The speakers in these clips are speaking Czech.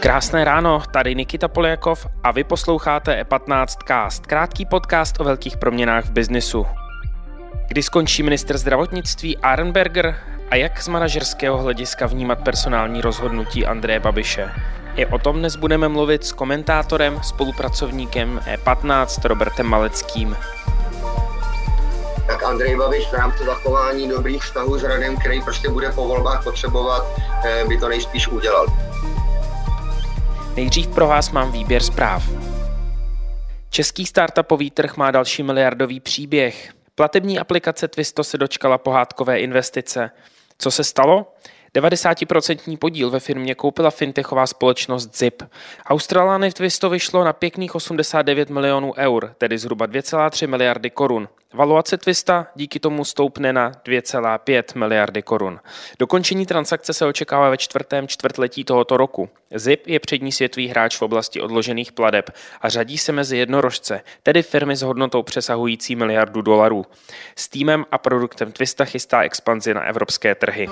Krásné ráno, tady Nikita Poljakov a vy posloucháte E15 Cast, krátký podcast o velkých proměnách v biznisu. Kdy skončí minister zdravotnictví Arenberger a jak z manažerského hlediska vnímat personální rozhodnutí Andreje Babiše? I o tom dnes budeme mluvit s komentátorem, spolupracovníkem E15 Robertem Maleckým. Tak Andrej Babiš v rámci zachování dobrých vztahů s Radem, který prostě bude po volbách potřebovat, eh, by to nejspíš udělal. Nejdřív pro vás mám výběr zpráv. Český startupový trh má další miliardový příběh. Platební aplikace Twisto se dočkala pohádkové investice. Co se stalo? 90% podíl ve firmě koupila fintechová společnost Zip. Australány Twisto vyšlo na pěkných 89 milionů eur, tedy zhruba 2,3 miliardy korun. Valuace Twista díky tomu stoupne na 2,5 miliardy korun. Dokončení transakce se očekává ve čtvrtém čtvrtletí tohoto roku. Zip je přední světový hráč v oblasti odložených pladeb a řadí se mezi jednorožce, tedy firmy s hodnotou přesahující miliardu dolarů. S týmem a produktem Twista chystá expanzi na evropské trhy.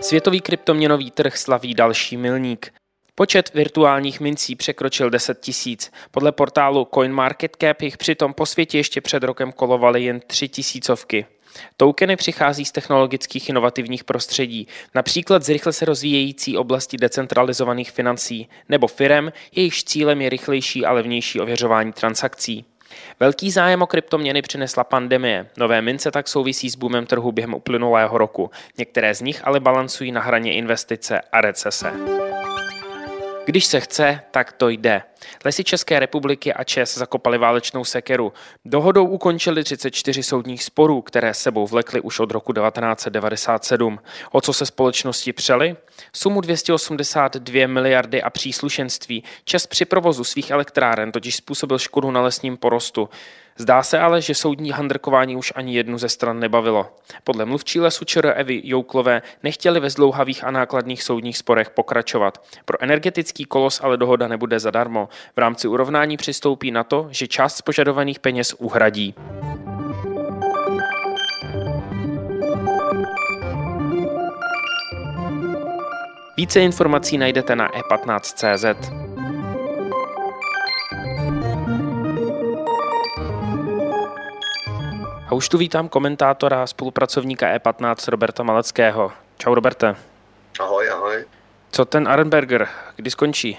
Světový kryptoměnový trh slaví další milník. Počet virtuálních mincí překročil 10 tisíc. Podle portálu CoinMarketCap jich přitom po světě ještě před rokem kolovaly jen 3 tisícovky. Tokeny přichází z technologických inovativních prostředí, například z rychle se rozvíjející oblasti decentralizovaných financí nebo firem, jejichž cílem je rychlejší a levnější ověřování transakcí. Velký zájem o kryptoměny přinesla pandemie. Nové mince tak souvisí s boomem trhu během uplynulého roku. Některé z nich ale balancují na hraně investice a recese. Když se chce, tak to jde. Lesy České republiky a ČES zakopali válečnou sekeru. Dohodou ukončili 34 soudních sporů, které sebou vlekly už od roku 1997. O co se společnosti přeli? Sumu 282 miliardy a příslušenství. ČES při provozu svých elektráren totiž způsobil škodu na lesním porostu. Zdá se ale, že soudní handrkování už ani jednu ze stran nebavilo. Podle mluvčí lesu ČR Evy Jouklové nechtěli ve zdlouhavých a nákladných soudních sporech pokračovat. Pro energetický kolos ale dohoda nebude zadarmo. V rámci urovnání přistoupí na to, že část z požadovaných peněz uhradí. Více informací najdete na e15.cz. A už tu vítám komentátora, spolupracovníka E15 Roberta Maleckého. Čau Roberte. Ahoj, ahoj. Co ten Arenberger, kdy skončí?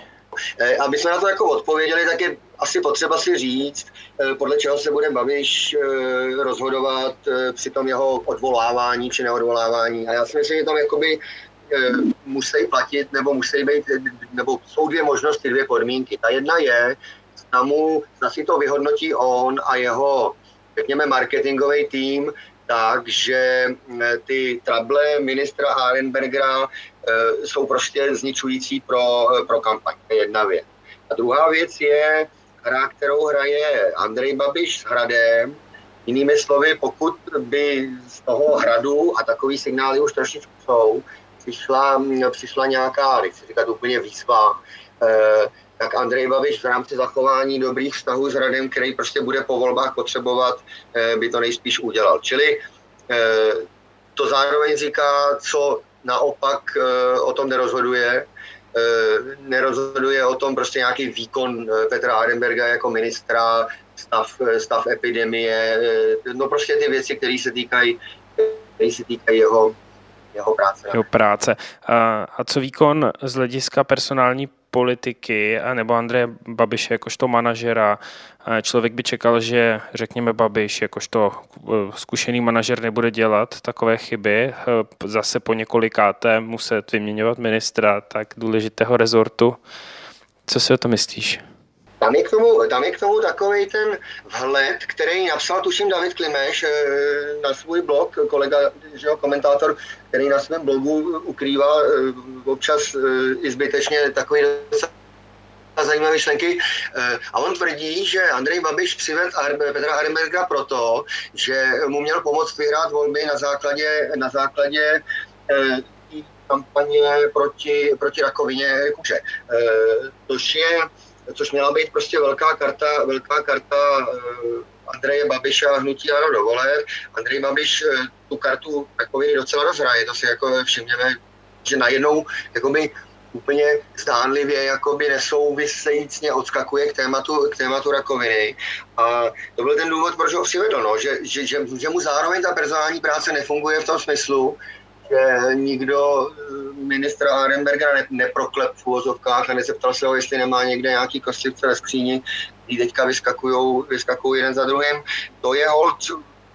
Eh, aby jsme na to jako odpověděli, tak je asi potřeba si říct, eh, podle čeho se bude Babiš eh, rozhodovat při tom jeho odvolávání či neodvolávání. A já si myslím, že tam jakoby musí platit, nebo musí být, nebo jsou dvě možnosti, dvě podmínky. Ta jedna je, zda, mu, zda si to vyhodnotí on a jeho řekněme, marketingový tým, takže eh, ty trable ministra Arenbergera eh, jsou prostě zničující pro, eh, pro kampaň. To je jedna věc. A druhá věc je hra, kterou hraje Andrej Babiš s Hradem. Jinými slovy, pokud by z toho hradu, a takový signály už trošičku jsou, přišla, přišla nějaká, nechci říkat úplně výzva, tak Andrej Babiš v rámci zachování dobrých vztahů s Radem, který prostě bude po volbách potřebovat, eh, by to nejspíš udělal. Čili eh, to zároveň říká, co naopak eh, o tom nerozhoduje. Nerozhoduje o tom prostě nějaký výkon Petra Arenberga jako ministra, stav, stav epidemie, no prostě ty věci, které se týkají, které se týkají jeho, jeho práce. Jeho práce. A, a co výkon z hlediska personální politiky nebo Andreje Babiše jakožto manažera. Člověk by čekal, že řekněme Babiš jakožto eh, zkušený manažer nebude dělat takové chyby. Eh, zase po několikáté muset vyměňovat ministra tak důležitého rezortu. Co si o to myslíš? Tam je, k tomu, tam je k tomu takový ten vhled, který napsal, tuším, David Klimeš eh, na svůj blog, kolega, že jo, komentátor, který na svém blogu ukrývá eh, občas eh, i zbytečně takový zajímavé myšlenky. A on tvrdí, že Andrej Babiš přivedl Petra Arenberga proto, že mu měl pomoct vyhrát volby na základě, na základě kampaně proti, proti rakovině kůže. Což je což měla být prostě velká karta, velká karta eh, Andreje Babiše a hnutí ano dovolen. Andrej Babiš tu kartu takový docela rozhraje, to si jako všimněme, že najednou jakoby úplně zdánlivě jakoby nesouvisejícně odskakuje k tématu, k tématu rakoviny. A to byl ten důvod, proč ho přivedl, no, že, že, že, že mu zároveň ta personální práce nefunguje v tom smyslu, že nikdo eh, ministra Arenberga ne, neproklep v úvozovkách a nezeptal se ho, jestli nemá někde nějaký kostivce ve skříni, kdy teďka vyskakují vyskakují jeden za druhým. To je hold,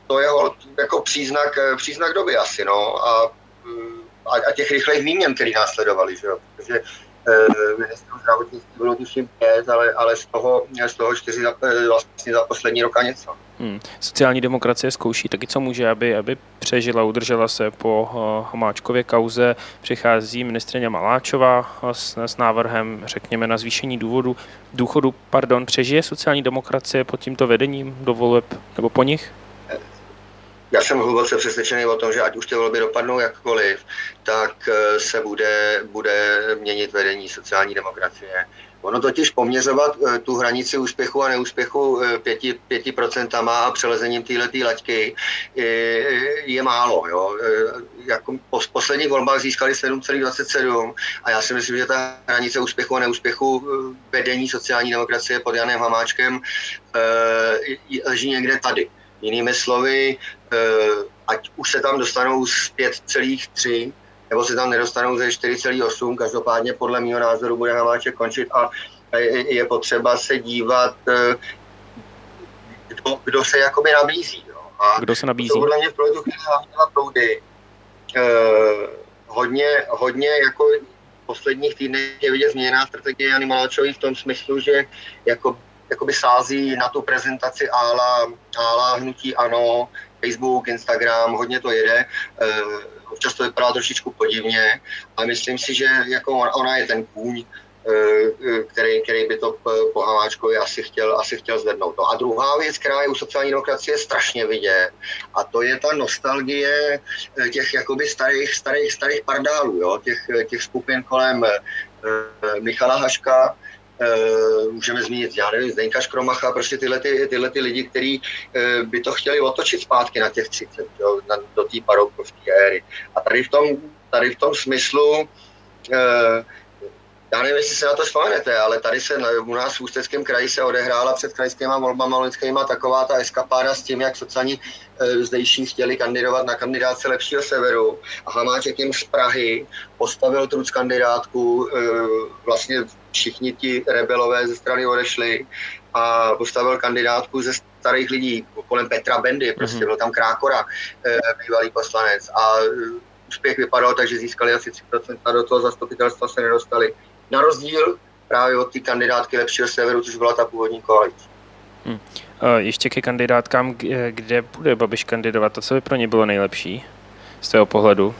to je hold jako příznak, eh, příznak doby asi, no. A mm, a, a těch rychlých výměn, které následovaly, že jo? Protože e, ministrů zdravotnictví bylo tuším pět, ale, ale z, toho, z toho čtyři za, eh, vlastně za poslední roka něco. Hmm. Sociální demokracie zkouší taky, co může, aby, aby přežila, udržela se po uh, Hamáčkově kauze. Přichází ministrině Maláčová s, s návrhem, řekněme, na zvýšení důvodu, důchodu. Pardon, přežije sociální demokracie pod tímto vedením do voleb nebo po nich? Já jsem hluboce přesvědčený o tom, že ať už ty volby dopadnou jakkoliv, tak eh, se bude, bude měnit vedení sociální demokracie. Ono totiž poměřovat eh, tu hranici úspěchu a neúspěchu 5%, eh, 5% a přelezením této laťky je, málo. Jo. Jako po posledních volbách získali 7,27 a já si myslím, že ta hranice úspěchu a neúspěchu vedení sociální demokracie pod Janem Hamáčkem leží někde tady. Jinými slovy, ať už se tam dostanou z 5,3 nebo se tam nedostanou ze 4,8, každopádně podle mého názoru bude Hamáček končit a je potřeba se dívat, eh, kdo, kdo se jakoby nabízí. Jo. A kdo se nabízí? Podle mě v tu chvíli proudy. Eh, hodně, hodně jako v posledních týdnech je vidět změněná strategie Jany Maláčový v tom smyslu, že jako jakoby sází na tu prezentaci ála, ála hnutí ano, Facebook, Instagram, hodně to jede. Eh, občas to vypadá trošičku podivně, ale myslím si, že jako ona je ten kůň, eh, který, který by to po Hamáčkovi asi chtěl, asi chtěl zvednout. No a druhá věc, která je u sociální demokracie strašně vidět, a to je ta nostalgie eh, těch jakoby starých, starých, starých pardálů, jo? Těch, těch skupin kolem Michala Haška, můžeme zmínit, já nevím, Zdenka Škromacha, prostě tyhle, ty, tyhle ty lidi, kteří uh, by to chtěli otočit zpátky na těch 30, jo, na, do té paroukovské éry. A tady v tom, tady v tom smyslu uh, já nevím, jestli se na to vzpomenete, ale tady se u nás v Ústeckém kraji se odehrála před krajskýma volbama loňskýma taková ta eskapáda s tím, jak sociální e, zdejší chtěli kandidovat na kandidáce lepšího severu. A Hamáček jim z Prahy postavil truc kandidátku, e, vlastně všichni ti rebelové ze strany odešli a postavil kandidátku ze starých lidí kolem Petra Bendy, prostě mm-hmm. byl tam Krákora, e, bývalý poslanec a úspěch vypadal tak, že získali asi 3% a do toho zastupitelstva se nedostali na rozdíl právě od té kandidátky lepšího severu, což byla ta původní koalice. Hmm. Ještě ke kandidátkám, kde bude Babiš kandidovat, to co by pro ně bylo nejlepší z tvého pohledu?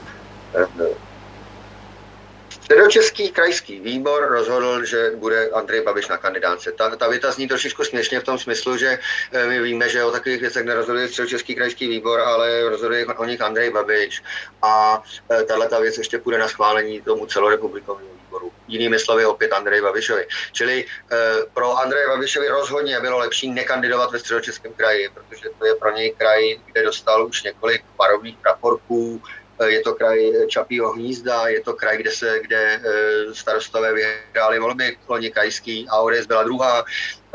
Středočeský krajský výbor rozhodl, že bude Andrej Babiš na kandidáce. Ta, ta věta zní trošičku směšně v tom smyslu, že eh, my víme, že o takových věcech nerozhoduje Středočeský krajský výbor, ale rozhoduje o nich Andrej Babiš. A eh, tahle ta věc ještě půjde na schválení tomu celorepublikovému výboru. Jinými slovy opět Andrej Babišovi. Čili eh, pro Andreje Babišovi rozhodně bylo lepší nekandidovat ve Středočeském kraji, protože to je pro něj kraj, kde dostal už několik parových praporků, Eh, je to kraj Čapího hnízda, je to kraj, kde se, kde eh, starostové vyhráli volby loni krajský a ODS byla druhá.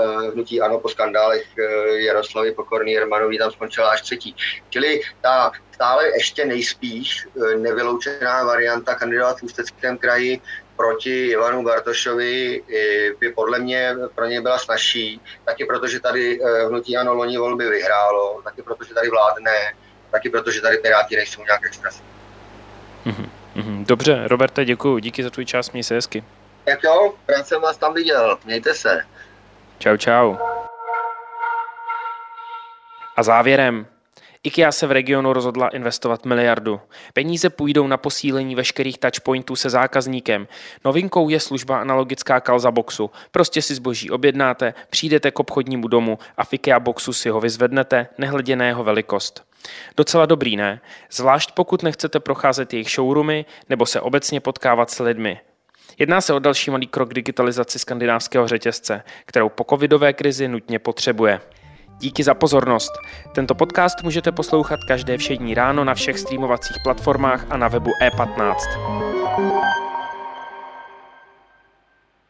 Eh, hnutí ano po skandálech Jaroslavy Pokorný Jermanový tam skončila až třetí. Čili ta stále ještě nejspíš nevyloučená varianta kandidovat v Ústeckém kraji proti Ivanu Bartošovi by podle mě pro ně byla snažší, taky protože tady hnutí ano loni volby vyhrálo, taky protože tady vládne, taky protože tady Piráti nejsou nějak extra. Mm-hmm. Dobře, Roberte, děkuji. Díky za tvůj čas, měj se hezky. Jak jo, rád jsem vás tam viděl. Mějte se. Čau, čau. A závěrem. IKEA se v regionu rozhodla investovat miliardu. Peníze půjdou na posílení veškerých touchpointů se zákazníkem. Novinkou je služba analogická kalza boxu. Prostě si zboží objednáte, přijdete k obchodnímu domu a v IKEA boxu si ho vyzvednete, nehledě na jeho velikost. Docela dobrý, ne? Zvlášť pokud nechcete procházet jejich showroomy nebo se obecně potkávat s lidmi. Jedná se o další malý krok digitalizaci skandinávského řetězce, kterou po covidové krizi nutně potřebuje. Díky za pozornost. Tento podcast můžete poslouchat každé všední ráno na všech streamovacích platformách a na webu e15.